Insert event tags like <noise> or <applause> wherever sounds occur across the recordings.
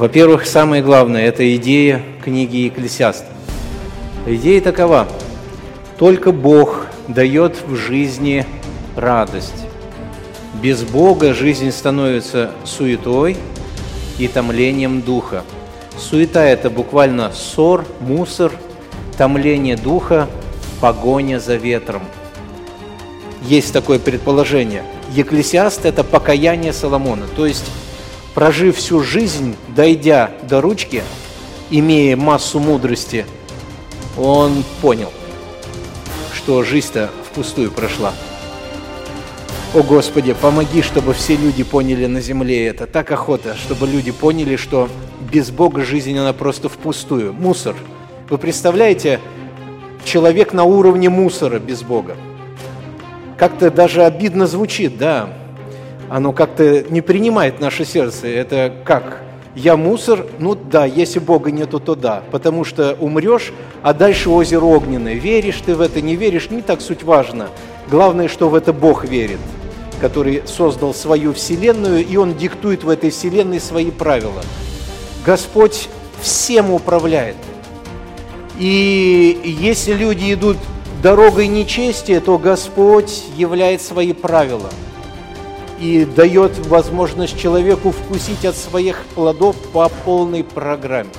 Во-первых, самое главное – это идея книги Екклесиаста. Идея такова. Только Бог дает в жизни радость. Без Бога жизнь становится суетой и томлением духа. Суета – это буквально ссор, мусор, томление духа, погоня за ветром. Есть такое предположение. Екклесиаст – это покаяние Соломона, то есть прожив всю жизнь, дойдя до ручки, имея массу мудрости, он понял, что жизнь-то впустую прошла. О Господи, помоги, чтобы все люди поняли на земле это. Так охота, чтобы люди поняли, что без Бога жизнь, она просто впустую. Мусор. Вы представляете, человек на уровне мусора без Бога. Как-то даже обидно звучит, да. Оно как-то не принимает наше сердце. Это как? Я мусор? Ну да, если Бога нету, то да. Потому что умрешь, а дальше озеро огненное. Веришь ты в это, не веришь, не так суть важно. Главное, что в это Бог верит который создал свою вселенную, и он диктует в этой вселенной свои правила. Господь всем управляет. И если люди идут дорогой нечестия, то Господь являет свои правила и дает возможность человеку вкусить от своих плодов по полной программе.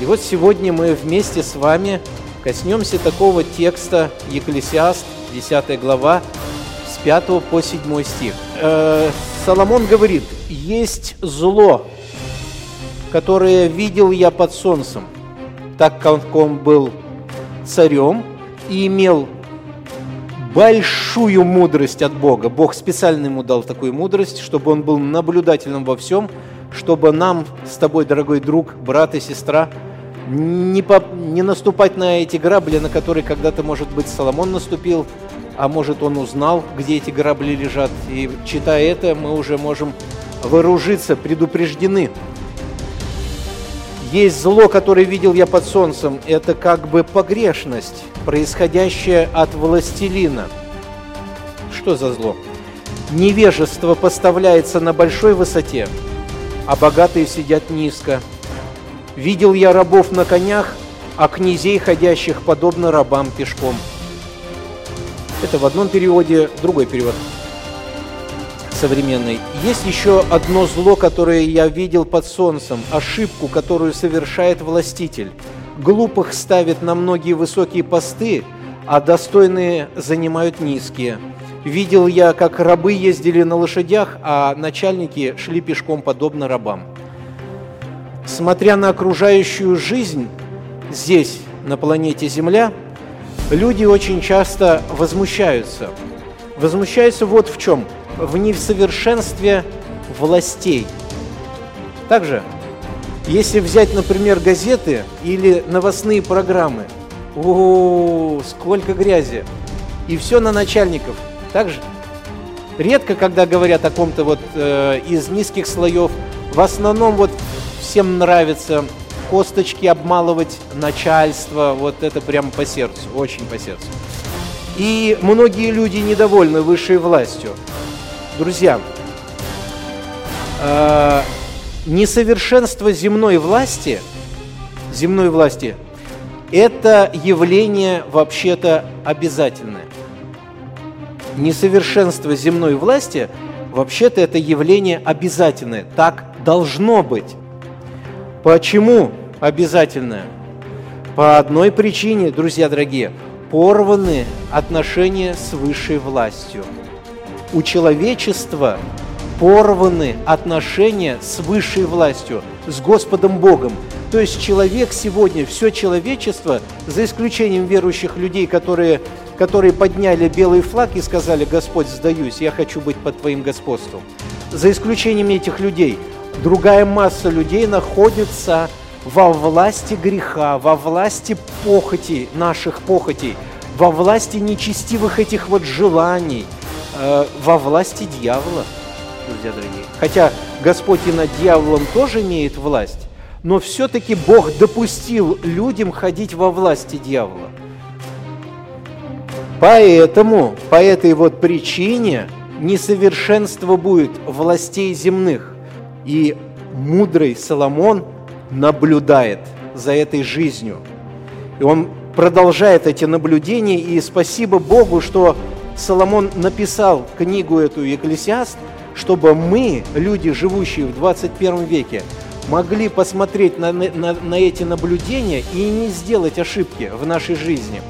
И вот сегодня мы вместе с вами коснемся такого текста Екклесиаст, 10 глава, 5 по 7 стих. Э, Соломон говорит, есть зло, которое видел я под солнцем, так как он был царем и имел большую мудрость от Бога. Бог специально ему дал такую мудрость, чтобы он был наблюдательным во всем, чтобы нам с тобой, дорогой друг, брат и сестра, не, по, не наступать на эти грабли, на которые когда-то, может быть, Соломон наступил, а может он узнал, где эти грабли лежат. И читая это, мы уже можем вооружиться, предупреждены. Есть зло, которое видел я под солнцем, это как бы погрешность, происходящая от властелина. Что за зло? Невежество поставляется на большой высоте, а богатые сидят низко. Видел я рабов на конях, а князей, ходящих подобно рабам пешком – это в одном переводе, другой перевод современный. Есть еще одно зло, которое я видел под солнцем, ошибку, которую совершает властитель. Глупых ставит на многие высокие посты, а достойные занимают низкие. Видел я, как рабы ездили на лошадях, а начальники шли пешком подобно рабам. Смотря на окружающую жизнь здесь, на планете Земля, люди очень часто возмущаются. Возмущаются вот в чем. В несовершенстве властей. Также, если взять, например, газеты или новостные программы, о, сколько грязи. И все на начальников. Также редко, когда говорят о ком-то вот э, из низких слоев, в основном вот всем нравится косточки обмалывать начальство, вот это прямо по сердцу, очень по сердцу. И многие люди недовольны высшей властью. Друзья, э, несовершенство земной власти, земной власти, это явление вообще-то обязательное. Несовершенство земной власти, вообще-то это явление обязательное. Так должно быть. Почему? обязательное. По одной причине, друзья дорогие, порваны отношения с высшей властью. У человечества порваны отношения с высшей властью, с Господом Богом. То есть человек сегодня, все человечество, за исключением верующих людей, которые, которые подняли белый флаг и сказали, Господь, сдаюсь, я хочу быть под Твоим господством. За исключением этих людей, другая масса людей находится во власти греха, во власти похоти, наших похотей, во власти нечестивых этих вот желаний, э, во власти дьявола, друзья дорогие. Хотя Господь и над дьяволом тоже имеет власть, но все-таки Бог допустил людям ходить во власти дьявола. Поэтому, по этой вот причине, несовершенство будет властей земных. И мудрый Соломон наблюдает за этой жизнью. И он продолжает эти наблюдения, и спасибо Богу, что Соломон написал книгу эту «Екклесиаст», чтобы мы, люди, живущие в 21 веке, могли посмотреть на, на, на эти наблюдения и не сделать ошибки в нашей жизни.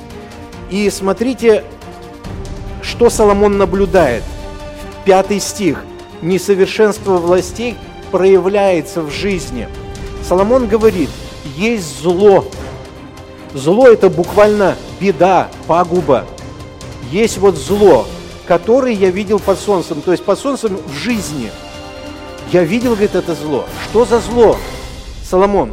И смотрите, что Соломон наблюдает. Пятый стих. Несовершенство властей проявляется в жизни. Соломон говорит, есть зло. Зло – это буквально беда, пагуба. Есть вот зло, которое я видел под солнцем, то есть под солнцем в жизни. Я видел, говорит, это зло. Что за зло, Соломон?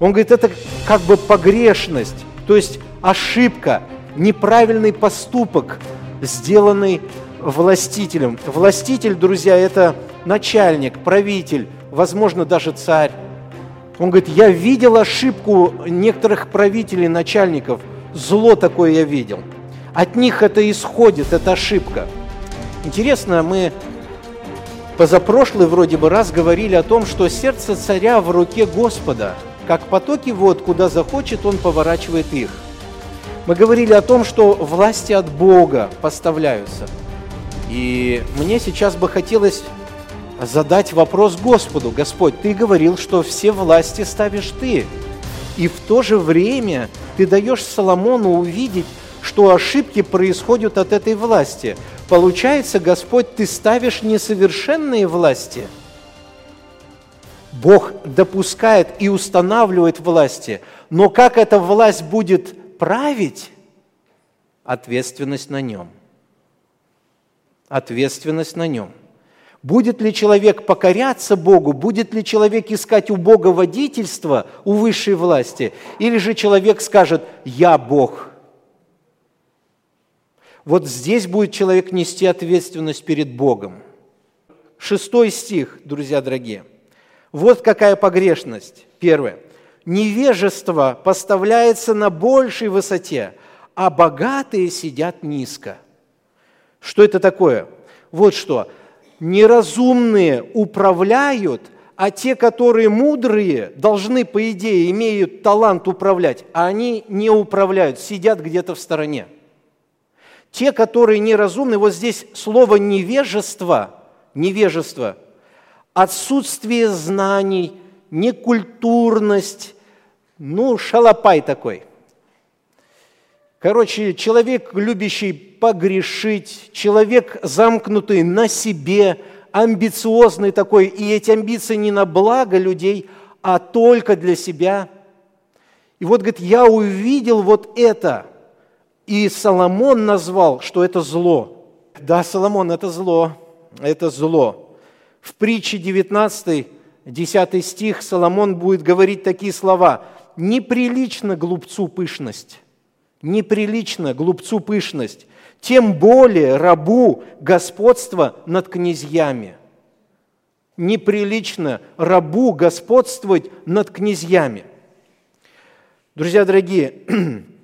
Он говорит, это как бы погрешность, то есть ошибка, неправильный поступок, сделанный властителем. Властитель, друзья, это начальник, правитель, возможно, даже царь. Он говорит, я видел ошибку некоторых правителей, начальников, зло такое я видел. От них это исходит, это ошибка. Интересно, мы позапрошлый вроде бы раз говорили о том, что сердце царя в руке Господа, как потоки вод, куда захочет, он поворачивает их. Мы говорили о том, что власти от Бога поставляются. И мне сейчас бы хотелось задать вопрос Господу. Господь, Ты говорил, что все власти ставишь Ты. И в то же время Ты даешь Соломону увидеть, что ошибки происходят от этой власти. Получается, Господь, Ты ставишь несовершенные власти. Бог допускает и устанавливает власти, но как эта власть будет править, ответственность на нем. Ответственность на нем – Будет ли человек покоряться Богу, будет ли человек искать у Бога водительства, у высшей власти, или же человек скажет «Я Бог». Вот здесь будет человек нести ответственность перед Богом. Шестой стих, друзья дорогие. Вот какая погрешность. Первое. Невежество поставляется на большей высоте, а богатые сидят низко. Что это такое? Вот что неразумные управляют, а те, которые мудрые, должны, по идее, имеют талант управлять, а они не управляют, сидят где-то в стороне. Те, которые неразумны, вот здесь слово невежество, невежество, отсутствие знаний, некультурность, ну, шалопай такой. Короче, человек, любящий погрешить, человек, замкнутый на себе, амбициозный такой, и эти амбиции не на благо людей, а только для себя. И вот, говорит, я увидел вот это, и Соломон назвал, что это зло. Да, Соломон, это зло, это зло. В притче 19, 10 стих Соломон будет говорить такие слова. «Неприлично глупцу пышность, неприлично глупцу пышность, тем более рабу господство над князьями. Неприлично рабу господствовать над князьями. Друзья дорогие, <clears throat>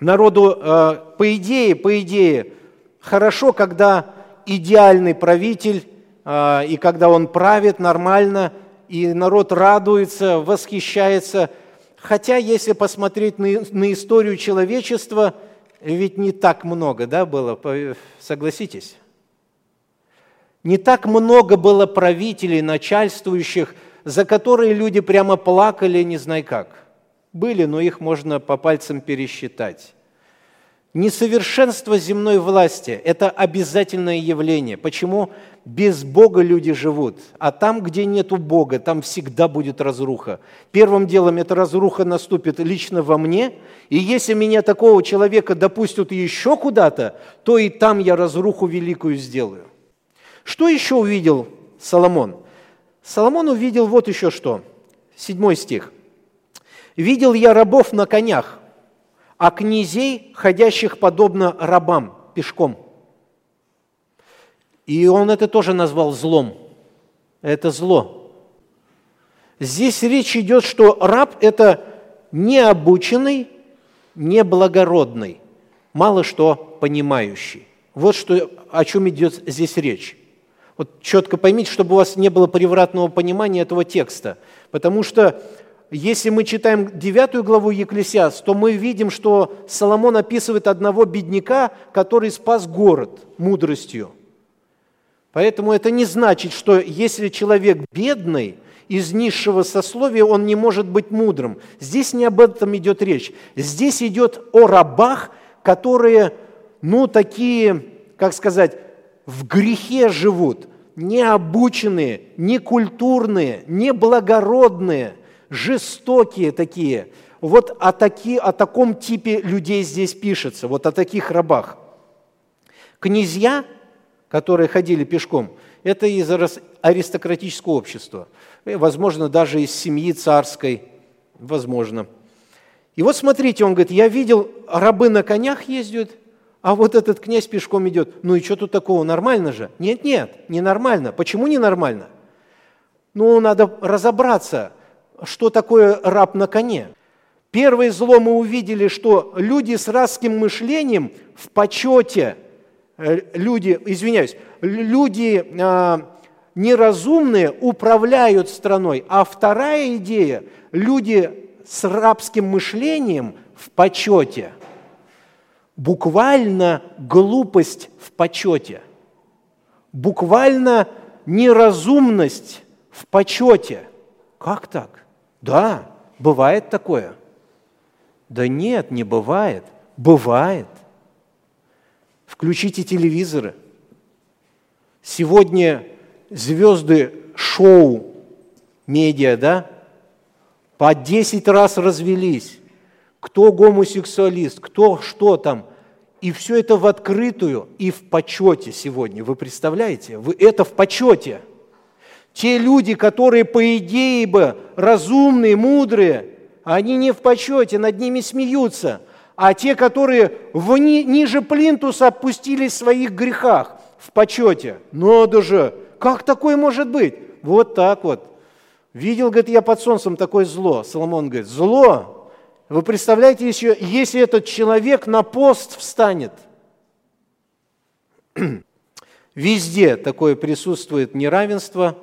народу, э, по идее, по идее, хорошо, когда идеальный правитель, э, и когда он правит нормально, и народ радуется, восхищается – Хотя, если посмотреть на, историю человечества, ведь не так много да, было, согласитесь? Не так много было правителей, начальствующих, за которые люди прямо плакали, не знаю как. Были, но их можно по пальцам пересчитать. Несовершенство земной власти – это обязательное явление. Почему? без Бога люди живут, а там, где нету Бога, там всегда будет разруха. Первым делом эта разруха наступит лично во мне, и если меня такого человека допустят еще куда-то, то и там я разруху великую сделаю. Что еще увидел Соломон? Соломон увидел вот еще что. Седьмой стих. «Видел я рабов на конях, а князей, ходящих подобно рабам, пешком». И он это тоже назвал злом. Это зло. Здесь речь идет, что раб – это необученный, неблагородный, мало что понимающий. Вот что, о чем идет здесь речь. Вот четко поймите, чтобы у вас не было превратного понимания этого текста. Потому что если мы читаем 9 главу Екклесиаст, то мы видим, что Соломон описывает одного бедняка, который спас город мудростью. Поэтому это не значит, что если человек бедный, из низшего сословия, он не может быть мудрым. Здесь не об этом идет речь. Здесь идет о рабах, которые, ну, такие, как сказать, в грехе живут, необученные, некультурные, неблагородные, жестокие такие. Вот о, таки, о таком типе людей здесь пишется, вот о таких рабах. Князья, которые ходили пешком, это из аристократического общества, возможно, даже из семьи царской, возможно. И вот смотрите, он говорит, я видел, рабы на конях ездят, а вот этот князь пешком идет. Ну и что тут такого, нормально же? Нет, нет, не нормально. Почему не нормально? Ну, надо разобраться, что такое раб на коне. Первое зло мы увидели, что люди с рабским мышлением в почете, э, люди, извиняюсь, люди а, неразумные управляют страной. А вторая идея, люди с рабским мышлением в почете – буквально глупость в почете, буквально неразумность в почете. Как так? Да, бывает такое. Да нет, не бывает. Бывает. Включите телевизоры. Сегодня звезды шоу, медиа, да, по 10 раз развелись. Кто гомосексуалист, кто что там. И все это в открытую и в почете сегодня. Вы представляете? Вы это в почете. Те люди, которые по идее бы разумные, мудрые, они не в почете, над ними смеются. А те, которые в ни, ниже плинтуса опустились в своих грехах, в почете. Надо же, как такое может быть? Вот так вот. Видел, говорит, я под солнцем такое зло. Соломон говорит, зло, вы представляете, еще, если этот человек на пост встанет? <clears throat> Везде такое присутствует неравенство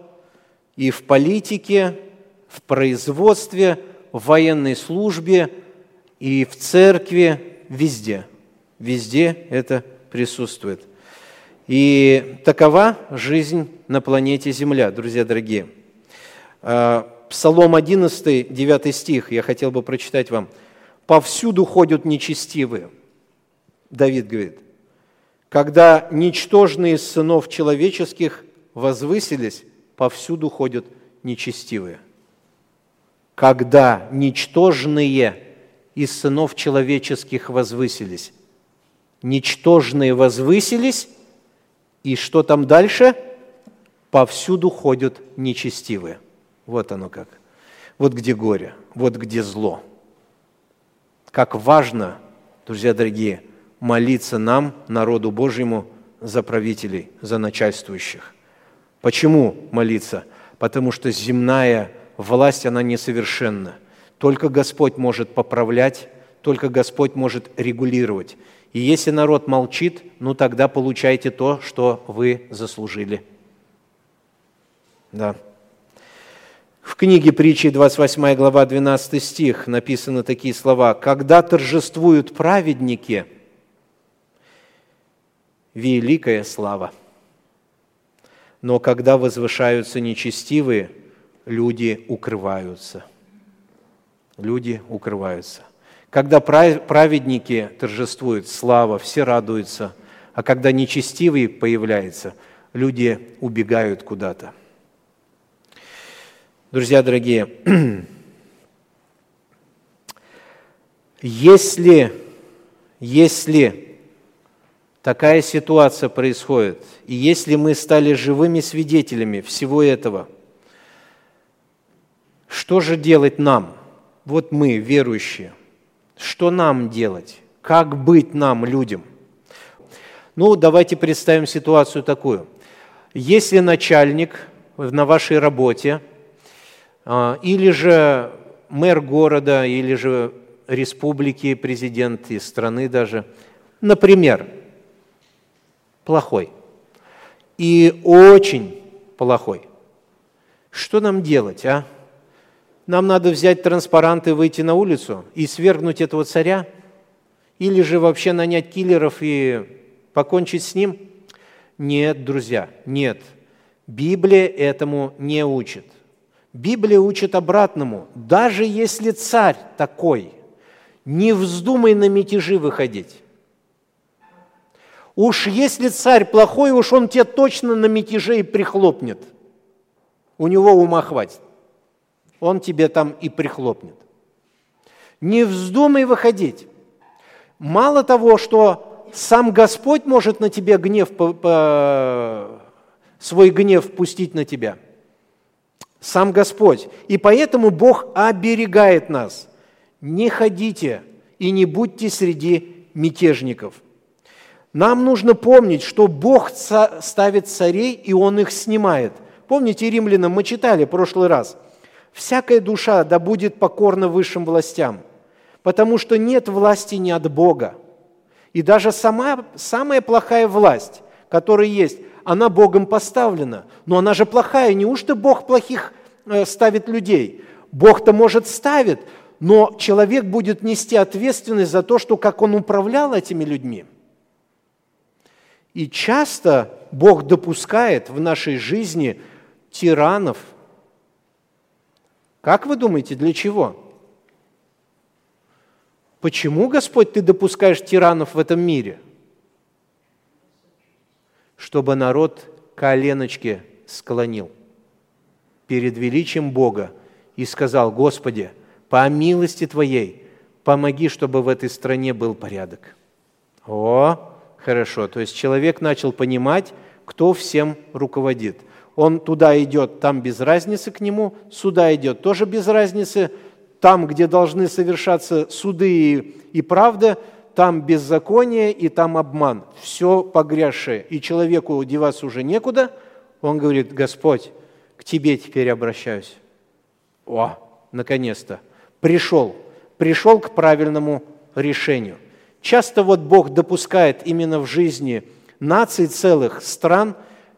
и в политике, в производстве, в военной службе и в церкви, везде. Везде это присутствует. И такова жизнь на планете Земля, друзья дорогие. А, Псалом 11, 9 стих, я хотел бы прочитать вам. «Повсюду ходят нечестивые». Давид говорит, «Когда ничтожные сынов человеческих возвысились, повсюду ходят нечестивые». Когда ничтожные из сынов человеческих возвысились. Ничтожные возвысились, и что там дальше? Повсюду ходят нечестивые. Вот оно как. Вот где горе, вот где зло. Как важно, друзья дорогие, молиться нам, народу Божьему, за правителей, за начальствующих. Почему молиться? Потому что земная власть, она несовершенна. Только Господь может поправлять, только Господь может регулировать. И если народ молчит, ну тогда получайте то, что вы заслужили. Да. В книге притчи 28 глава 12 стих написаны такие слова. «Когда торжествуют праведники, великая слава. Но когда возвышаются нечестивые, люди укрываются». Люди укрываются. Когда праведники торжествуют, слава, все радуются. А когда нечестивые появляются, люди убегают куда-то. Друзья дорогие, <clears throat> если, если такая ситуация происходит, и если мы стали живыми свидетелями всего этого, что же делать нам? Вот мы, верующие, что нам делать? Как быть нам, людям? Ну, давайте представим ситуацию такую. Если начальник на вашей работе – а, или же мэр города, или же республики, президент из страны даже, например, плохой. и очень плохой. Что нам делать, а? Нам надо взять транспаранты, выйти на улицу и свергнуть этого царя? Или же вообще нанять киллеров и покончить с ним? Нет, друзья, нет. Библия этому не учит. Библия учит обратному. Даже если царь такой, не вздумай на мятежи выходить. Уж если царь плохой, уж он тебе точно на мятеже и прихлопнет. У него ума хватит. Он тебе там и прихлопнет. Не вздумай выходить. Мало того, что сам Господь может на тебя гнев, свой гнев пустить на тебя. Сам Господь. И поэтому Бог оберегает нас. Не ходите и не будьте среди мятежников – нам нужно помнить, что Бог ставит царей, и Он их снимает. Помните, римлянам мы читали в прошлый раз. «Всякая душа да будет покорна высшим властям, потому что нет власти не от Бога. И даже сама, самая плохая власть, которая есть, она Богом поставлена. Но она же плохая. Неужто Бог плохих э, ставит людей? Бог-то, может, ставит, но человек будет нести ответственность за то, что как он управлял этими людьми – и часто Бог допускает в нашей жизни тиранов. Как вы думаете, для чего? Почему, Господь, ты допускаешь тиранов в этом мире? Чтобы народ коленочки склонил перед величием Бога и сказал, Господи, по милости Твоей, помоги, чтобы в этой стране был порядок. О, хорошо. То есть человек начал понимать, кто всем руководит. Он туда идет, там без разницы к нему, сюда идет, тоже без разницы. Там, где должны совершаться суды и, и правда, там беззаконие и там обман. Все погрязшее. И человеку деваться уже некуда. Он говорит, Господь, к Тебе теперь обращаюсь. О, наконец-то. Пришел. Пришел к правильному решению. Часто вот Бог допускает именно в жизни наций целых стран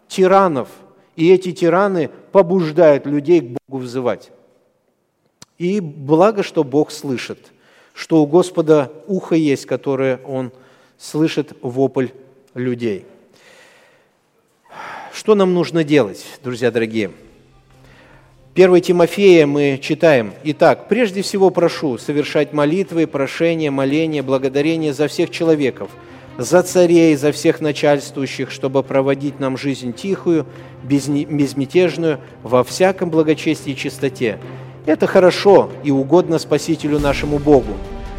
тиранов, и эти тираны побуждают людей к Богу взывать. И благо, что Бог слышит, что у Господа ухо есть, которое Он слышит вопль людей. Что нам нужно делать, друзья дорогие? 1 Тимофея мы читаем. Итак, прежде всего прошу совершать молитвы, прошения, моления, благодарения за всех человеков, за царей, за всех начальствующих, чтобы проводить нам жизнь тихую, безмятежную, во всяком благочестии и чистоте. Это хорошо и угодно Спасителю нашему Богу,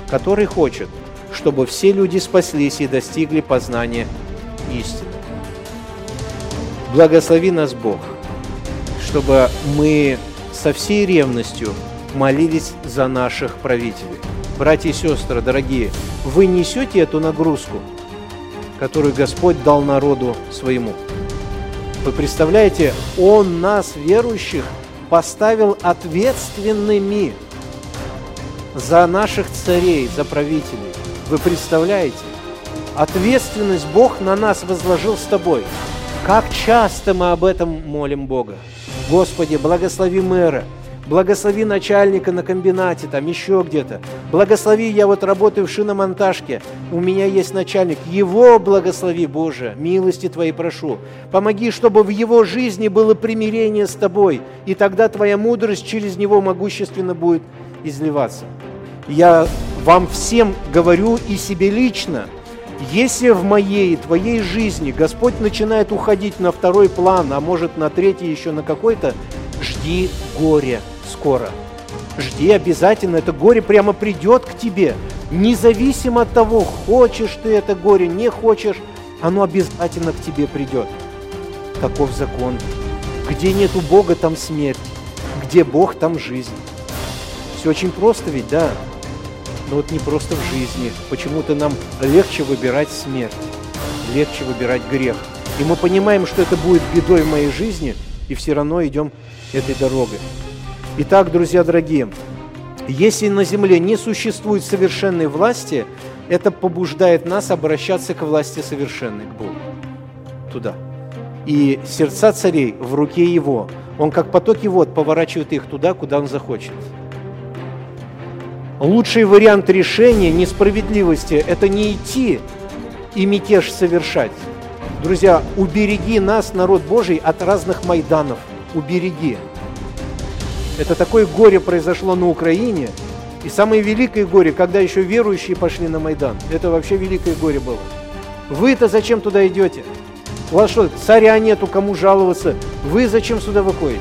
который хочет, чтобы все люди спаслись и достигли познания истины. Благослови нас Бог, чтобы мы со всей ревностью молились за наших правителей. Братья и сестры, дорогие, вы несете эту нагрузку, которую Господь дал народу своему. Вы представляете, Он нас, верующих, поставил ответственными за наших царей, за правителей. Вы представляете? Ответственность Бог на нас возложил с тобой. Как часто мы об этом молим Бога? Господи, благослови мэра, благослови начальника на комбинате, там еще где-то. Благослови, я вот работаю в шиномонтажке, у меня есть начальник. Его благослови, Боже, милости Твоей прошу. Помоги, чтобы в его жизни было примирение с Тобой, и тогда Твоя мудрость через него могущественно будет изливаться. Я вам всем говорю и себе лично – если в моей твоей жизни Господь начинает уходить на второй план, а может на третий еще на какой-то, жди горе скоро. Жди обязательно, это горе прямо придет к тебе. Независимо от того, хочешь ты это горе, не хочешь, оно обязательно к тебе придет. Таков закон. Где нету Бога, там смерть. Где Бог, там жизнь. Все очень просто ведь, да? Но вот не просто в жизни. Почему-то нам легче выбирать смерть, легче выбирать грех. И мы понимаем, что это будет бедой в моей жизни, и все равно идем этой дорогой. Итак, друзья дорогие, если на земле не существует совершенной власти, это побуждает нас обращаться к власти совершенной, к Богу. Туда. и сердца царей в руке его. Он как потоки вод поворачивает их туда, куда он захочет. Лучший вариант решения несправедливости – это не идти и мятеж совершать. Друзья, убереги нас, народ Божий, от разных майданов. Убереги. Это такое горе произошло на Украине. И самое великое горе, когда еще верующие пошли на Майдан. Это вообще великое горе было. Вы-то зачем туда идете? У вас что, царя нету, кому жаловаться? Вы зачем сюда выходите?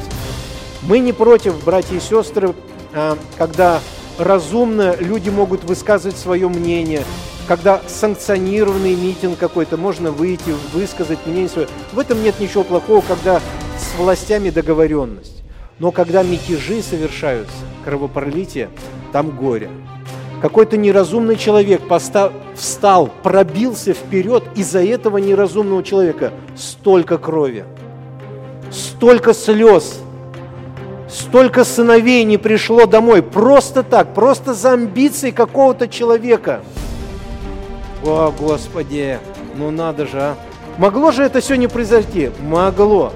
Мы не против, братья и сестры, а, когда разумно люди могут высказывать свое мнение, когда санкционированный митинг какой-то, можно выйти, высказать мнение свое. В этом нет ничего плохого, когда с властями договоренность. Но когда мятежи совершаются, кровопролитие, там горе. Какой-то неразумный человек постав, встал, пробился вперед, из-за этого неразумного человека столько крови, столько слез, Столько сыновей не пришло домой просто так, просто за амбиции какого-то человека. О, Господи, ну надо же, а. Могло же это не произойти? Могло.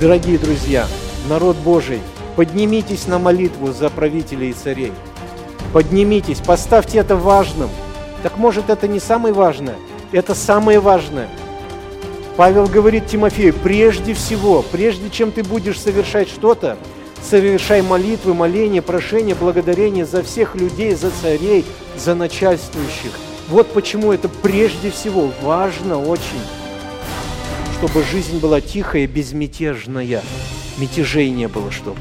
Дорогие друзья, народ Божий, поднимитесь на молитву за правителей и царей. Поднимитесь, поставьте это важным. Так может это не самое важное? Это самое важное – Павел говорит Тимофею, прежде всего, прежде чем ты будешь совершать что-то, совершай молитвы, моления, прошения, благодарения за всех людей, за царей, за начальствующих. Вот почему это прежде всего важно очень, чтобы жизнь была тихая, безмятежная, мятежей не было чтобы.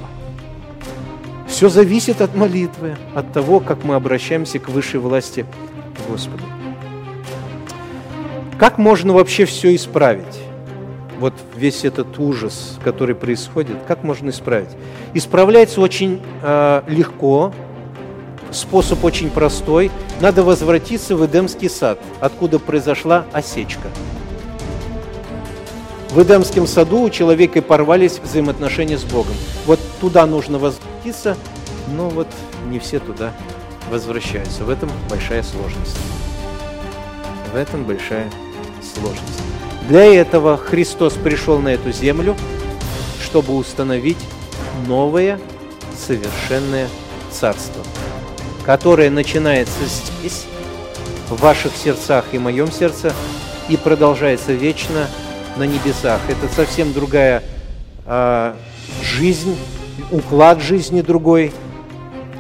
Все зависит от молитвы, от того, как мы обращаемся к высшей власти Господа. Как можно вообще все исправить? Вот весь этот ужас, который происходит, как можно исправить? Исправляется очень э, легко, способ очень простой. Надо возвратиться в Эдемский сад, откуда произошла осечка. В Эдемском саду у человека порвались взаимоотношения с Богом. Вот туда нужно возвратиться, но вот не все туда возвращаются. В этом большая сложность. В этом большая сложность. Для этого Христос пришел на эту землю, чтобы установить новое совершенное царство, которое начинается здесь, в ваших сердцах и моем сердце, и продолжается вечно на небесах. Это совсем другая э, жизнь, уклад жизни другой.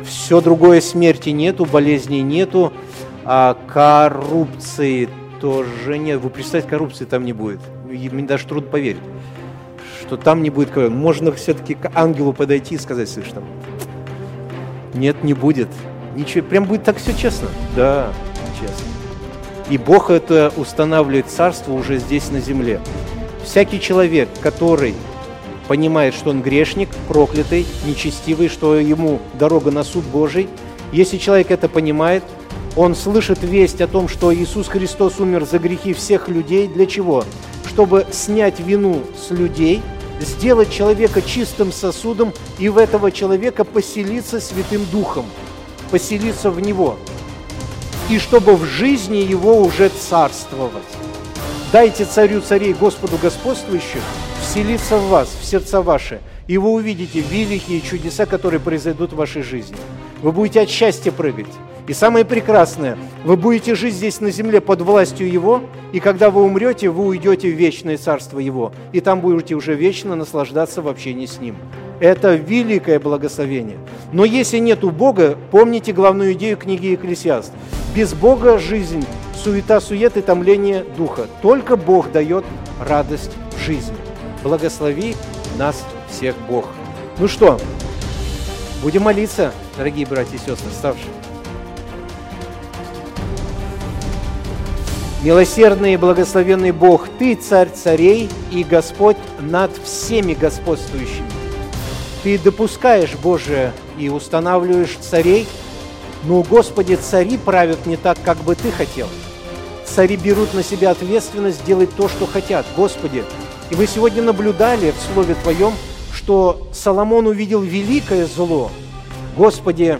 Все другое смерти нету, болезней нету, а коррупции тоже нет. Вы представьте, коррупции там не будет. Мне даже трудно поверить, что там не будет коррупции. Можно все-таки к ангелу подойти и сказать, слышь, там, нет, не будет. Ничего, прям будет так все честно. Да, честно. И Бог это устанавливает царство уже здесь на земле. Всякий человек, который понимает, что он грешник, проклятый, нечестивый, что ему дорога на суд Божий, если человек это понимает – он слышит весть о том, что Иисус Христос умер за грехи всех людей. Для чего? Чтобы снять вину с людей, сделать человека чистым сосудом и в этого человека поселиться Святым Духом, поселиться в него. И чтобы в жизни его уже царствовать. Дайте царю царей Господу господствующих вселиться в вас, в сердца ваши, и вы увидите великие чудеса, которые произойдут в вашей жизни. Вы будете от счастья прыгать. И самое прекрасное, вы будете жить здесь на земле под властью Его, и когда вы умрете, вы уйдете в вечное царство Его, и там будете уже вечно наслаждаться в общении с Ним. Это великое благословение. Но если нет у Бога, помните главную идею книги Екклесиаст. Без Бога жизнь, суета, сует и томление духа. Только Бог дает радость жизни. Благослови нас всех Бог. Ну что, будем молиться, дорогие братья и сестры, ставшие. Милосердный и благословенный Бог, Ты царь царей и Господь над всеми господствующими. Ты допускаешь, Боже, и устанавливаешь царей, но, Господи, цари правят не так, как бы Ты хотел. Цари берут на себя ответственность делать то, что хотят. Господи, и вы сегодня наблюдали в Слове Твоем, что Соломон увидел великое зло. Господи,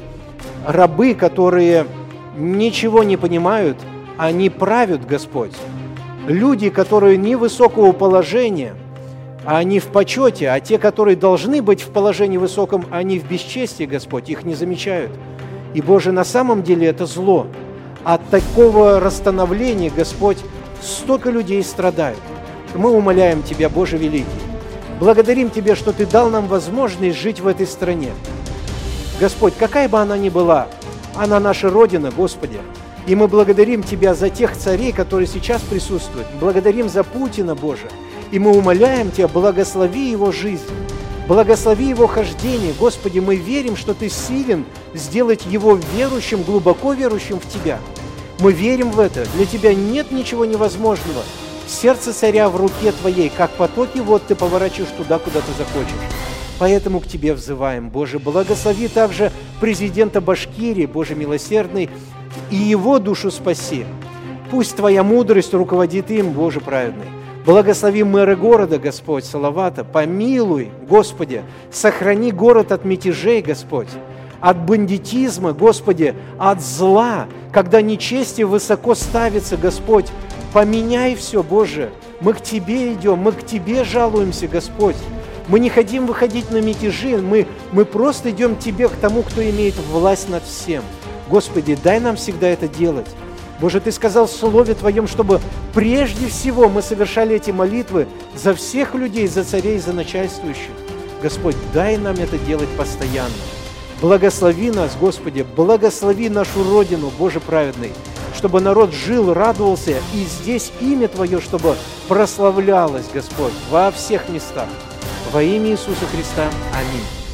рабы, которые ничего не понимают – они правят, Господь. Люди, которые невысокого положения, а они в почете, а те, которые должны быть в положении высоком, они в бесчестии, Господь, их не замечают. И, Боже, на самом деле это зло. От такого расстановления, Господь, столько людей страдают. Мы умоляем Тебя, Боже Великий, благодарим Тебя, что Ты дал нам возможность жить в этой стране. Господь, какая бы она ни была, она наша Родина, Господи. И мы благодарим Тебя за тех царей, которые сейчас присутствуют. Благодарим за Путина, Боже. И мы умоляем Тебя, благослови его жизнь, благослови его хождение. Господи, мы верим, что Ты силен сделать его верующим, глубоко верующим в Тебя. Мы верим в это. Для Тебя нет ничего невозможного. Сердце царя в руке Твоей, как потоки вот Ты поворачиваешь туда, куда Ты захочешь. Поэтому к Тебе взываем, Боже, благослови также президента Башкирии, Боже милосердный, и его душу спаси. Пусть Твоя мудрость руководит им, Боже праведный. Благослови мэра города, Господь, Салавата. Помилуй, Господи, сохрани город от мятежей, Господь, от бандитизма, Господи, от зла, когда нечестие высоко ставится, Господь. Поменяй все, Боже. Мы к Тебе идем, мы к Тебе жалуемся, Господь. Мы не хотим выходить на мятежи, мы, мы просто идем к Тебе, к тому, кто имеет власть над всем. Господи, дай нам всегда это делать. Боже, Ты сказал в Слове Твоем, чтобы прежде всего мы совершали эти молитвы за всех людей, за царей, за начальствующих. Господь, дай нам это делать постоянно. Благослови нас, Господи, благослови нашу Родину, Боже праведный, чтобы народ жил, радовался, и здесь имя Твое, чтобы прославлялось, Господь, во всех местах. Во имя Иисуса Христа. Аминь.